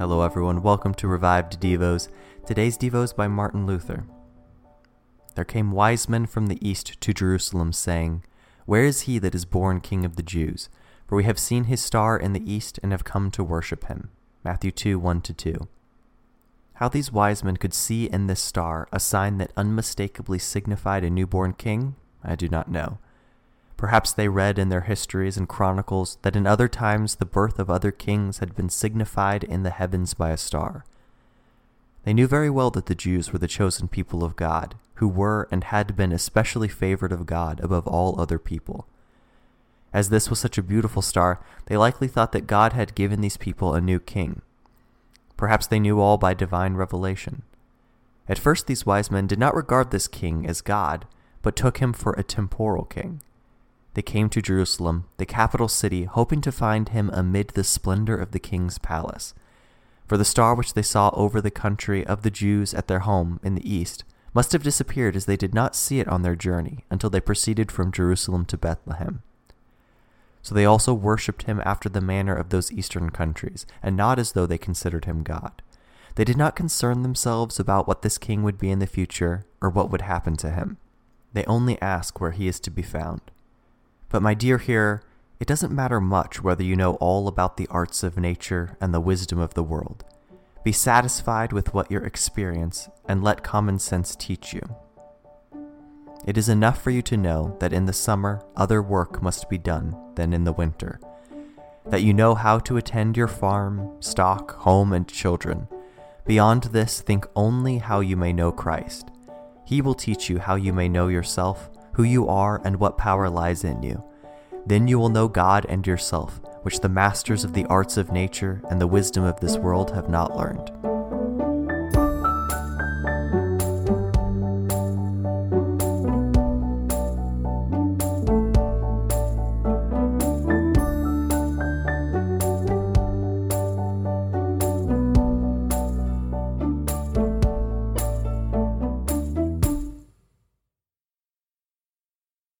Hello, everyone. Welcome to Revived Devos. Today's Devos by Martin Luther. There came wise men from the east to Jerusalem, saying, Where is he that is born King of the Jews? For we have seen his star in the east and have come to worship him. Matthew 2 1 2. How these wise men could see in this star a sign that unmistakably signified a newborn king, I do not know. Perhaps they read in their histories and chronicles that in other times the birth of other kings had been signified in the heavens by a star. They knew very well that the Jews were the chosen people of God, who were and had been especially favored of God above all other people. As this was such a beautiful star, they likely thought that God had given these people a new king. Perhaps they knew all by divine revelation. At first, these wise men did not regard this king as God, but took him for a temporal king. They came to Jerusalem, the capital city, hoping to find him amid the splendor of the king's palace. For the star which they saw over the country of the Jews at their home in the east must have disappeared as they did not see it on their journey until they proceeded from Jerusalem to Bethlehem. So they also worshipped him after the manner of those eastern countries, and not as though they considered him God. They did not concern themselves about what this king would be in the future or what would happen to him. They only ask where he is to be found. But, my dear hearer, it doesn't matter much whether you know all about the arts of nature and the wisdom of the world. Be satisfied with what you experience and let common sense teach you. It is enough for you to know that in the summer other work must be done than in the winter, that you know how to attend your farm, stock, home, and children. Beyond this, think only how you may know Christ. He will teach you how you may know yourself, who you are, and what power lies in you. Then you will know God and yourself, which the masters of the arts of nature and the wisdom of this world have not learned.